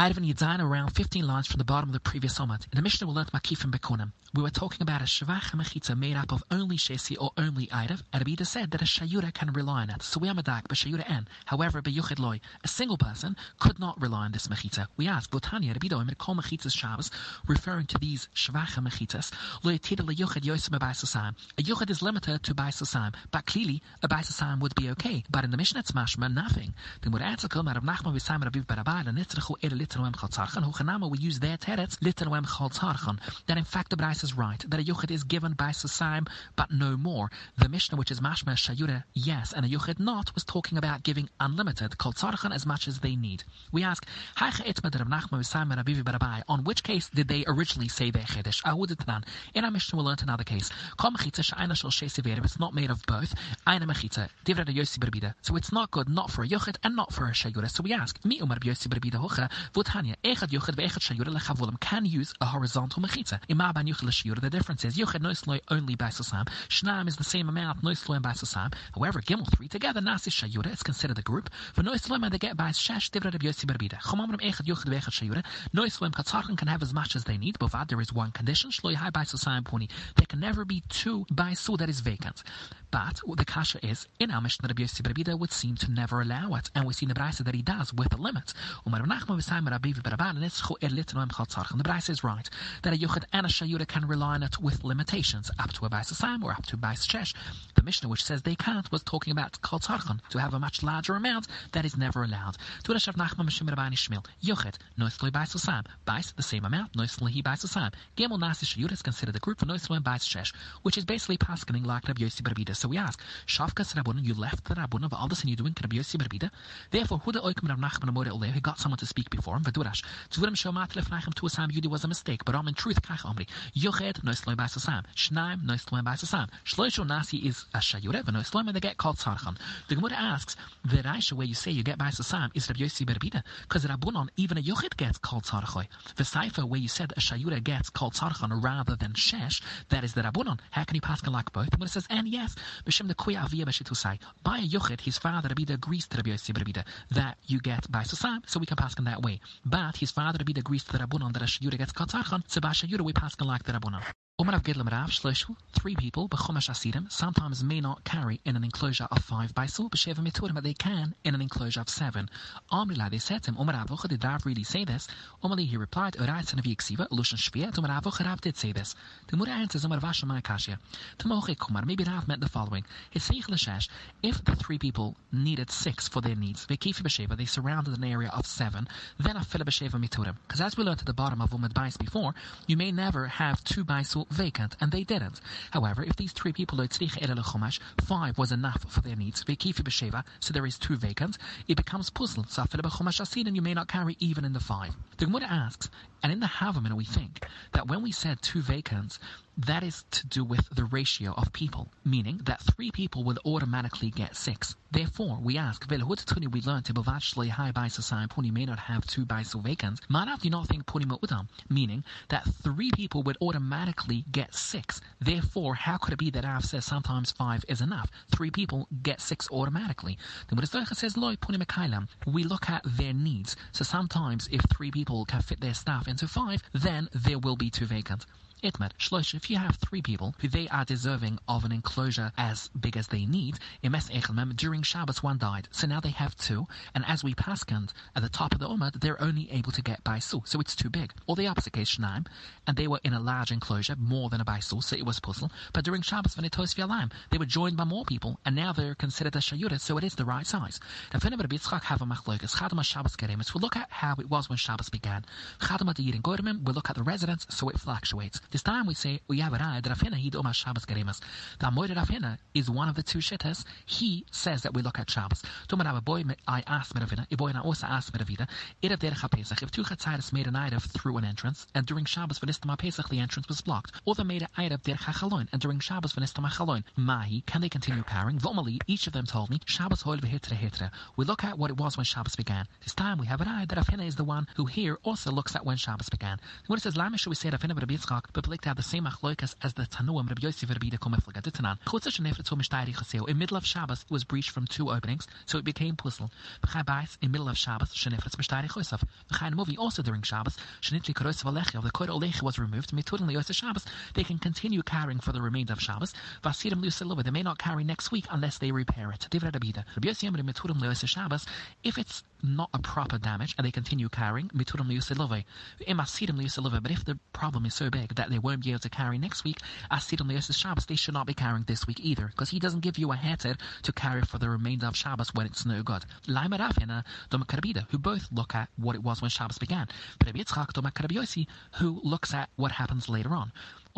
Ivan Yadzain around 15 lines from the bottom of the previous Omat. In the Mishnah we learned and Bekunim. We were talking about a Shavach Mechitza made up of only Shesi or only Idav. And Abida said that a Shayura can rely on it. So we are Madak, but Shayura N. However, Beyuchid Loy, a single person could not rely on this Mechitza. We ask, Votanya, Abida Omer, Kol Mechitzas Shabbos, referring to these Shavach Mechitzas, Loy Tida Leyuchid Yosem Abaisasam. A Yuchid is limited to Baisasam, but clearly a Baisasam would be okay. But in the Mishnah it's mashma, nothing. The Murat Kol Marav Nachman Visam Rabiv Barabal, and Nitzrechu Ere Chatzarchan, Huchanama, we use their teretz, Chatzarchan. That in fact the Braisa is right, that a Yuchid is given by Sasaim, but no more. The Mishnah, which is Mashma Shayura, yes, and a Yuchid not, was talking about giving unlimited, Kol Tzarchan, as much as they need. We ask, on which case did they originally say their? Ahuditanan. In our Mishnah, we learned another case. It's not made of both. So it's not good, not for a Yuchid and not for a Shayura. So we ask, Umar Vutanya, Echad Yuchid Ve'echad Shayura Lechavulam can use a horizontal Mechitza. Ima Ban Shayura, the difference is Yuchid Noisloi only by Sasam, Shnam is the same amount, Noisloi and by Sasam. However, Gimel 3 together, Nasi Shayura, it's considered a group. For Noisloi, they get by Shash, Divra Rabbi Yosi Berbida. Chomamram Echad Yuchid Ve'echad Shayura. Noisloi Katzarchen can have as much as they need, but there is one condition, Shloi Hai by Sasam Puni. There can never be two by Su that is vacant. But the kasha is, in our Mishnah, Rabbi Yossi Berbida would seem to never allow it, and we see in the Braisa that he does with a limit. The Braisa is right, that a Yuchad and a Shayura can rely on it with limitations, up to a Baisa Sam or up to a Baisa Shesh. The Mishnah, which says they can't, was talking about Kol Tzarchan, to have a much larger amount that is never allowed. To the Shav Nachman Noisloi Baisa Sam, Bais, the same amount, Noisloi Hi Baisa Sam. Gemel Nasi Shayura is considered a group for Noisloi and Baisa Shesh, which is basically paskening like Rabbi Yossi Berbida. So we ask, Shavkas Rabbunan, you left the Rabbunan of all this and you're doing Rabbi Yossi Berbida. Therefore, who the Oikim Rav Nachman Amore Oleh, he got someone to speak before him, Vadurash. Tzurim Shomat Lefnachem to Asam Yudi was a mistake, but I'm in truth Kach Omri. Yochet Noisloi Basasam. Shnaim Noisloi Basasam. Shloisho Nasi is a Shayure, and Noisloi and they get called Sarchan. The Gemara asks, the Raisha where you say you get Basasam is Rabbi Yossi Berbida, because Rabbunan, even a Yochet gets called Sarchoi. The Saifa where you said a Shayure gets called Sarchan rather than Shesh, that is the Rabbunan. How can you pass like both? The Gemara says, and yes, B'Shem the Kuya Aviyah B'Shitusai. By a Yochid, his father Rabida agrees to Rabbi Yossi Rabida that you get by Sasam, so we can pass that way. But his father Rabida agrees to the Rabbunon that a Shayura gets Katzarchan, so by Shayura we pass like the Rabbunon. Umar of Gidlam Rav Shloshel, three people, B'chomash Asidim, sometimes may not carry in an enclosure of five Baisel, B'sheva Miturim, but they can in an enclosure of seven. Amrila, they said to him, Umar Avocha, did Rav really say this? Umali, he replied, Urai Tzanav Yiksiva, Lushan Shviat, Umar Avocha, Rav did say this. The Mura answers, Umar Vasha Maakashia. Tamoche Kumar, maybe Rav meant the following. Hiseich Lashash, if the three people needed six for their needs, Vekifi B'sheva, they surrounded an area of seven, then a Fila B'sheva Miturim. Because as we learned at the bottom of Umad Bais before, you may never have two Baisel vacant, and they didn't. However, if these three people five was enough for their needs, so there is two vacant, it becomes puzzle. and you may not carry even in the five. The Gemara asks, and in the Havamina we think that when we said two vacants, that is to do with the ratio of people, meaning that three people will automatically get six. Therefore, we ask, we learned to high by society, Puni may not have two so vacants. Manav do not think Puni Mu'udam, meaning that three people would automatically get six. Therefore, how could it be that Av says sometimes five is enough? Three people get six automatically. The Buddha says, Loi Puni We look at their needs. So sometimes if three people can fit their stuff into five, then there will be two vacant. Itmar, Shlosh, if you have three people they are deserving of an enclosure as big as they need, during Shabbos one died, so now they have two, and as we paskand at the top of the Ummah, they're only able to get Baisu, so it's too big. Or the opposite case, Shnaim, and they were in a large enclosure, more than a Baisu, so it was puzzle, but during Shabbos Venitos Vialam, they were joined by more people, and now they're considered a Shayura, so it is the right size. Keremis, we'll look at how it was when Shabbos began. Chadama we'll look at the residents, so it fluctuates. This time we say we that Ravina hid Omar Shabbos Geremas. The Amoy Ravina is one of the two shittas. He says that we look at Shabbos. Boy I asked Meravina, I also asked Pesach, if two Chatzaitis made an Eid through an entrance, and during Shabbos Venistam Pesach the entrance was blocked, or they made an of Derech Chaloin, and during Shabbos Venistam Chaloin, Mahi, can they continue carrying? Vomali, each of them told me, Shabbos Hoil Vehitra Hitra. We look at what it was when Shabbos began. This time we have an Eid that Ravina is the one who here also looks at when Shabbos began. When it says Lamish, we say Ravina Rabbi Yitzchak, but the same achlok as the Tanuim Rabbi Yosef Rabbi Komeflaga Ditanan. Chutza Shenefet Tum Mishtari Chaseo. In middle of Shabbos, it was breached from two openings, so it became puzzle. V'chai Bais, in middle of Shabbos, Shenefet Mishtari Chosaf. V'chai Movie, also during Shabbos, Shenitli Koros Valechi, of the Koid Olechi was removed, Mitudin Liyos Shabbos, they can continue carrying for the remainder of Shabbos. Vasidim Lusilova, they may not carry next week unless they repair it. Rabbi Rabbi Yosef Mitudin Liyos Shabbos, if it's not a proper damage and they continue carrying, Mitudin Liyos Love. Imasidim Liyos Love, but if the problem is so big that they won't be able to carry next week, Asidim Liyos Shabbos, they should not be carrying this week either, because he doesn't give you a heter to carry for the remainder of Shabbos when it's no good. Laima Ravina, Dom Karabida, who both look at what it was when Shabbos began. Rabbi Yitzchak, Dom Karabiosi, who looks at what happens later on.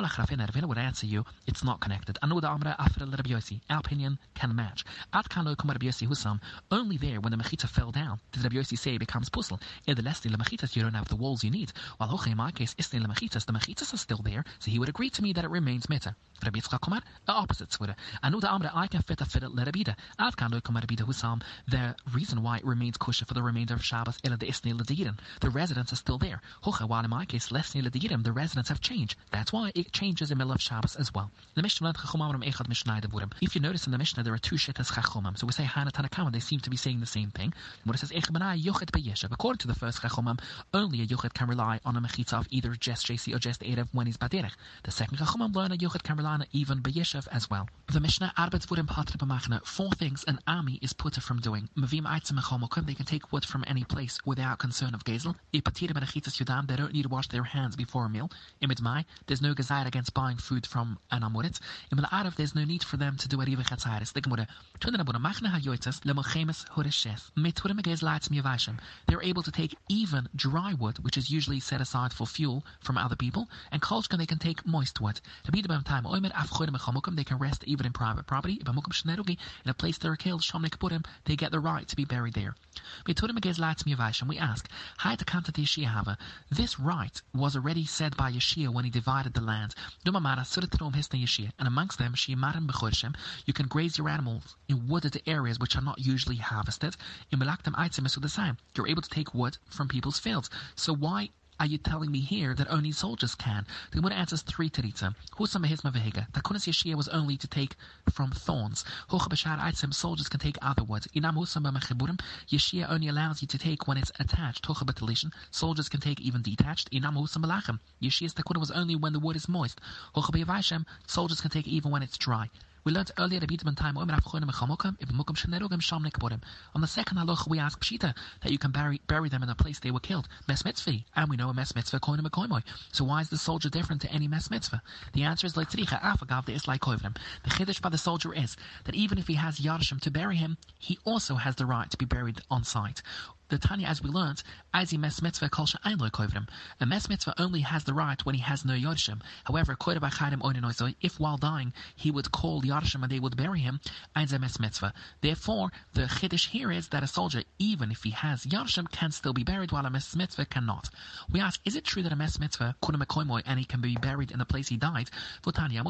Ravina would answer you, it's not connected. Anu da Amra after Afra Rabiosi, our opinion can match. At Kano Kuma Rabiosi Husam, only there when the Mechita fell down did Rabiosi say it becomes puzzle. In the Lesni Lamachitas, you don't have the walls you need. While Hoche, in my case, the Mechitas are still there, so he would agree to me that it remains Meta. Rabbi the opposite swura. Anu da Amra, I can fit a fit at Rabida the reason why it remains kosher for the remainder of Shabbos is the Isni Ladirin. The residents are still there. Hoche, while in my case, Lesni Ladirin, the residents have changed. That's why it changes in of Shabbos as well. The Mishnah Echad If you notice in the Mishnah there are two shittas Chachomam. So we say Hana Tanakama, they seem to be saying the same thing. When it says Yochet according to the first Chachomam, only a Yochet can rely on a Mechitza of either just JC or just Erev when he's Baderech. The second Chachomam learn a Yochet can rely on even Beyeshav as well. The Mishnah Arbet Vurim Patre B'machna, four things an army is put from doing. Mavim Mechomokim, they can take wood from any place without concern of Yudam, they don't need to wash their hands before a meal. Imidmai, there's no Gezayat against buying food from an amuret. In the Arab, there's no need for them to do a riva chatzaris. The Gemara, Tunan abuna machna hayoitzas lemochemes horeshes. Meturim agez laitz miyavashim. They're able to take even dry wood, which is usually set aside for fuel from other people, and kolchkan they can take moist wood. Be the time oimer afchoidim mechomukim, they can rest even in private property. Ibamukim shnerugi, in a place they're killed, shomnik purim, they get the right to be buried there. Meturim agez laitz miyavashim. We ask, Hai takanta Yeshia This right was already said by Yeshia when he divided the land. Dumamara and amongst them you can graze your animals in wooded areas which are not usually harvested. You're able to take wood from people's fields. So why are you telling me here that only soldiers can? The Gemara answers three teritza. Takunas Yeshia was only to take from thorns. Soldiers can take other wood. Inam. Yeshia only allows you to take when it's attached. Soldiers can take even detached. Inam. Yeshia's takuna was only when the wood is moist. Soldiers can take even when it's dry. We learned earlier the Bidman time On the second halach we ask Pshita that you can bury bury them in the place they were killed. Mes mitzvah. And we know a mes mitzvah koinem koimoy. So why is the soldier different to any mes mitzvah? The answer is the ah, is like The chiddush by the soldier is that even if he has yarshim to bury him, he also has the right to be buried on site. The Tanya, as we learnt, Azi mes mitzvah kol she'ain lo kovrim. A mes mitzvah only has the right when he has no yodshim. However, if while dying he would call yodshim and they would bury him, ein mes mitzvah. Therefore, the chiddush here is that a soldier, even if he has yodshim, can still be buried while a mes mitzvah cannot. We ask, is it true that a mes mitzvah kunim and he can be buried in the place he died? for tanya,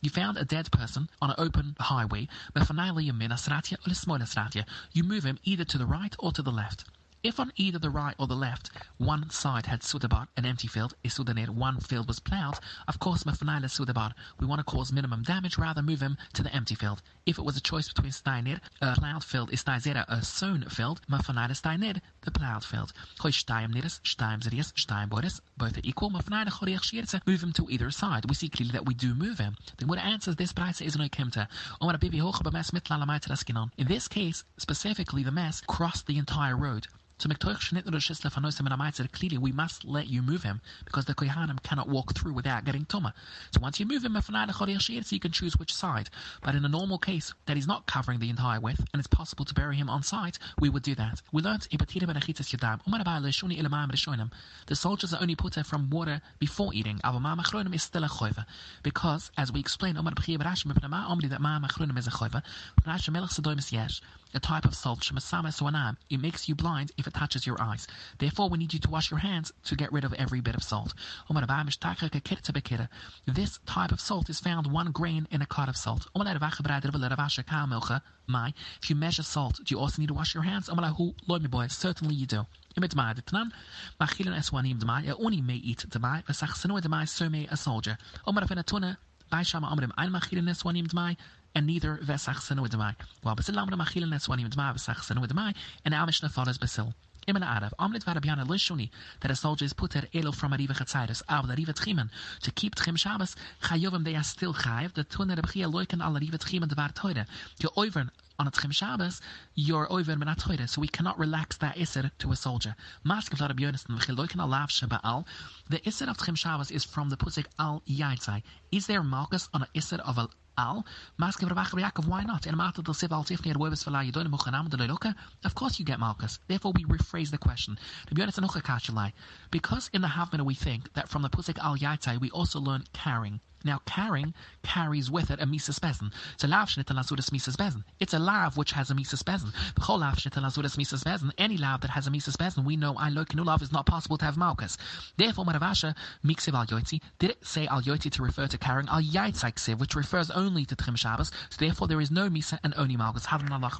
You found a dead person on an open highway. But finally you min asratia or you move him either to the right right or to the left. If on either the right or the left, one side had Sudabar, an empty field, is Sudanir, one field was ploughed, of course Mafanaila Sudabar, we want to cause minimum damage, rather move him to the empty field. If it was a choice between Steinir, a ploughed field, is Staizera, a sown field, Mafanaila Steinir, the ploughed field. Hoi Steim Niris, Steim both are equal, Mafanaila Choriach Shirza, move him to either side. We see clearly that we do move him. Then what answers this price is no Kemta. In this case, specifically the mess crossed the entire road. Make clearly we must let you move him because the Kohanim cannot walk through without getting Tuma. So once you move him, you can choose which side. But in a normal case that he's not covering the entire width and it's possible to bury him on site, we would do that. We learned the soldiers are only put from water before eating. is still a choiva. Because, as we explained, a type of salt, it makes you blind if it touches your eyes. Therefore, we need you to wash your hands to get rid of every bit of salt. This type of salt is found one grain in a cart of salt. If you measure salt, do you also need to wash your hands? Certainly you do. Only may eat Dmai, so may a soldier. By Shama Omrim, Ein Machilin Eswanim Dmai, and neither Vesachsenu Dmai. While Basil Amra Machilin Eswanim Dmai, Vesachsenu Dmai, and Al Mishnah follows Basil. Imen Arav, Omnit Varabiana Lishuni, that a soldier is put at Elo from Ariva Chatzaitis, Av the Riva Tchimen, to keep Tchim Shabbos, Chayovim they are still Chayiv, the Tun Rebchia Loikan al Riva Tchimen Devar Toide, your Oivern on a Tchim Shabbos, your Oivern Menat Toide, so we cannot relax that Isser to a soldier. Mask of Rabbi Yonasan, Vchil Loikan al Lav Shaba'al, the Isser of Tchim Shabbos is from the Pusik al Yaitzai. Is there Malchus on an Isser of a Al, Maske Rabachar Yaakov, why not? Of course you get Malchus. Therefore we rephrase the question. To be honest, because in the Havmina we think that from the Pusik al Yaitai we also learn carrying. Now, carrying carries with it a mises bezin. So lav shnit lazudas mises bezin. It's a lav which has a mises bezin. B'chol lav shnit lazudas mises bezin. Any lav that has a mises bezin, we know I look lav is not possible to have malchus. Therefore, Maravasha miksiv al yoitzi did it say al yoitzi to refer to carrying al yaitzai which refers only to trim Shabbos. So therefore, there is no misa and only malchus. Hadran Allah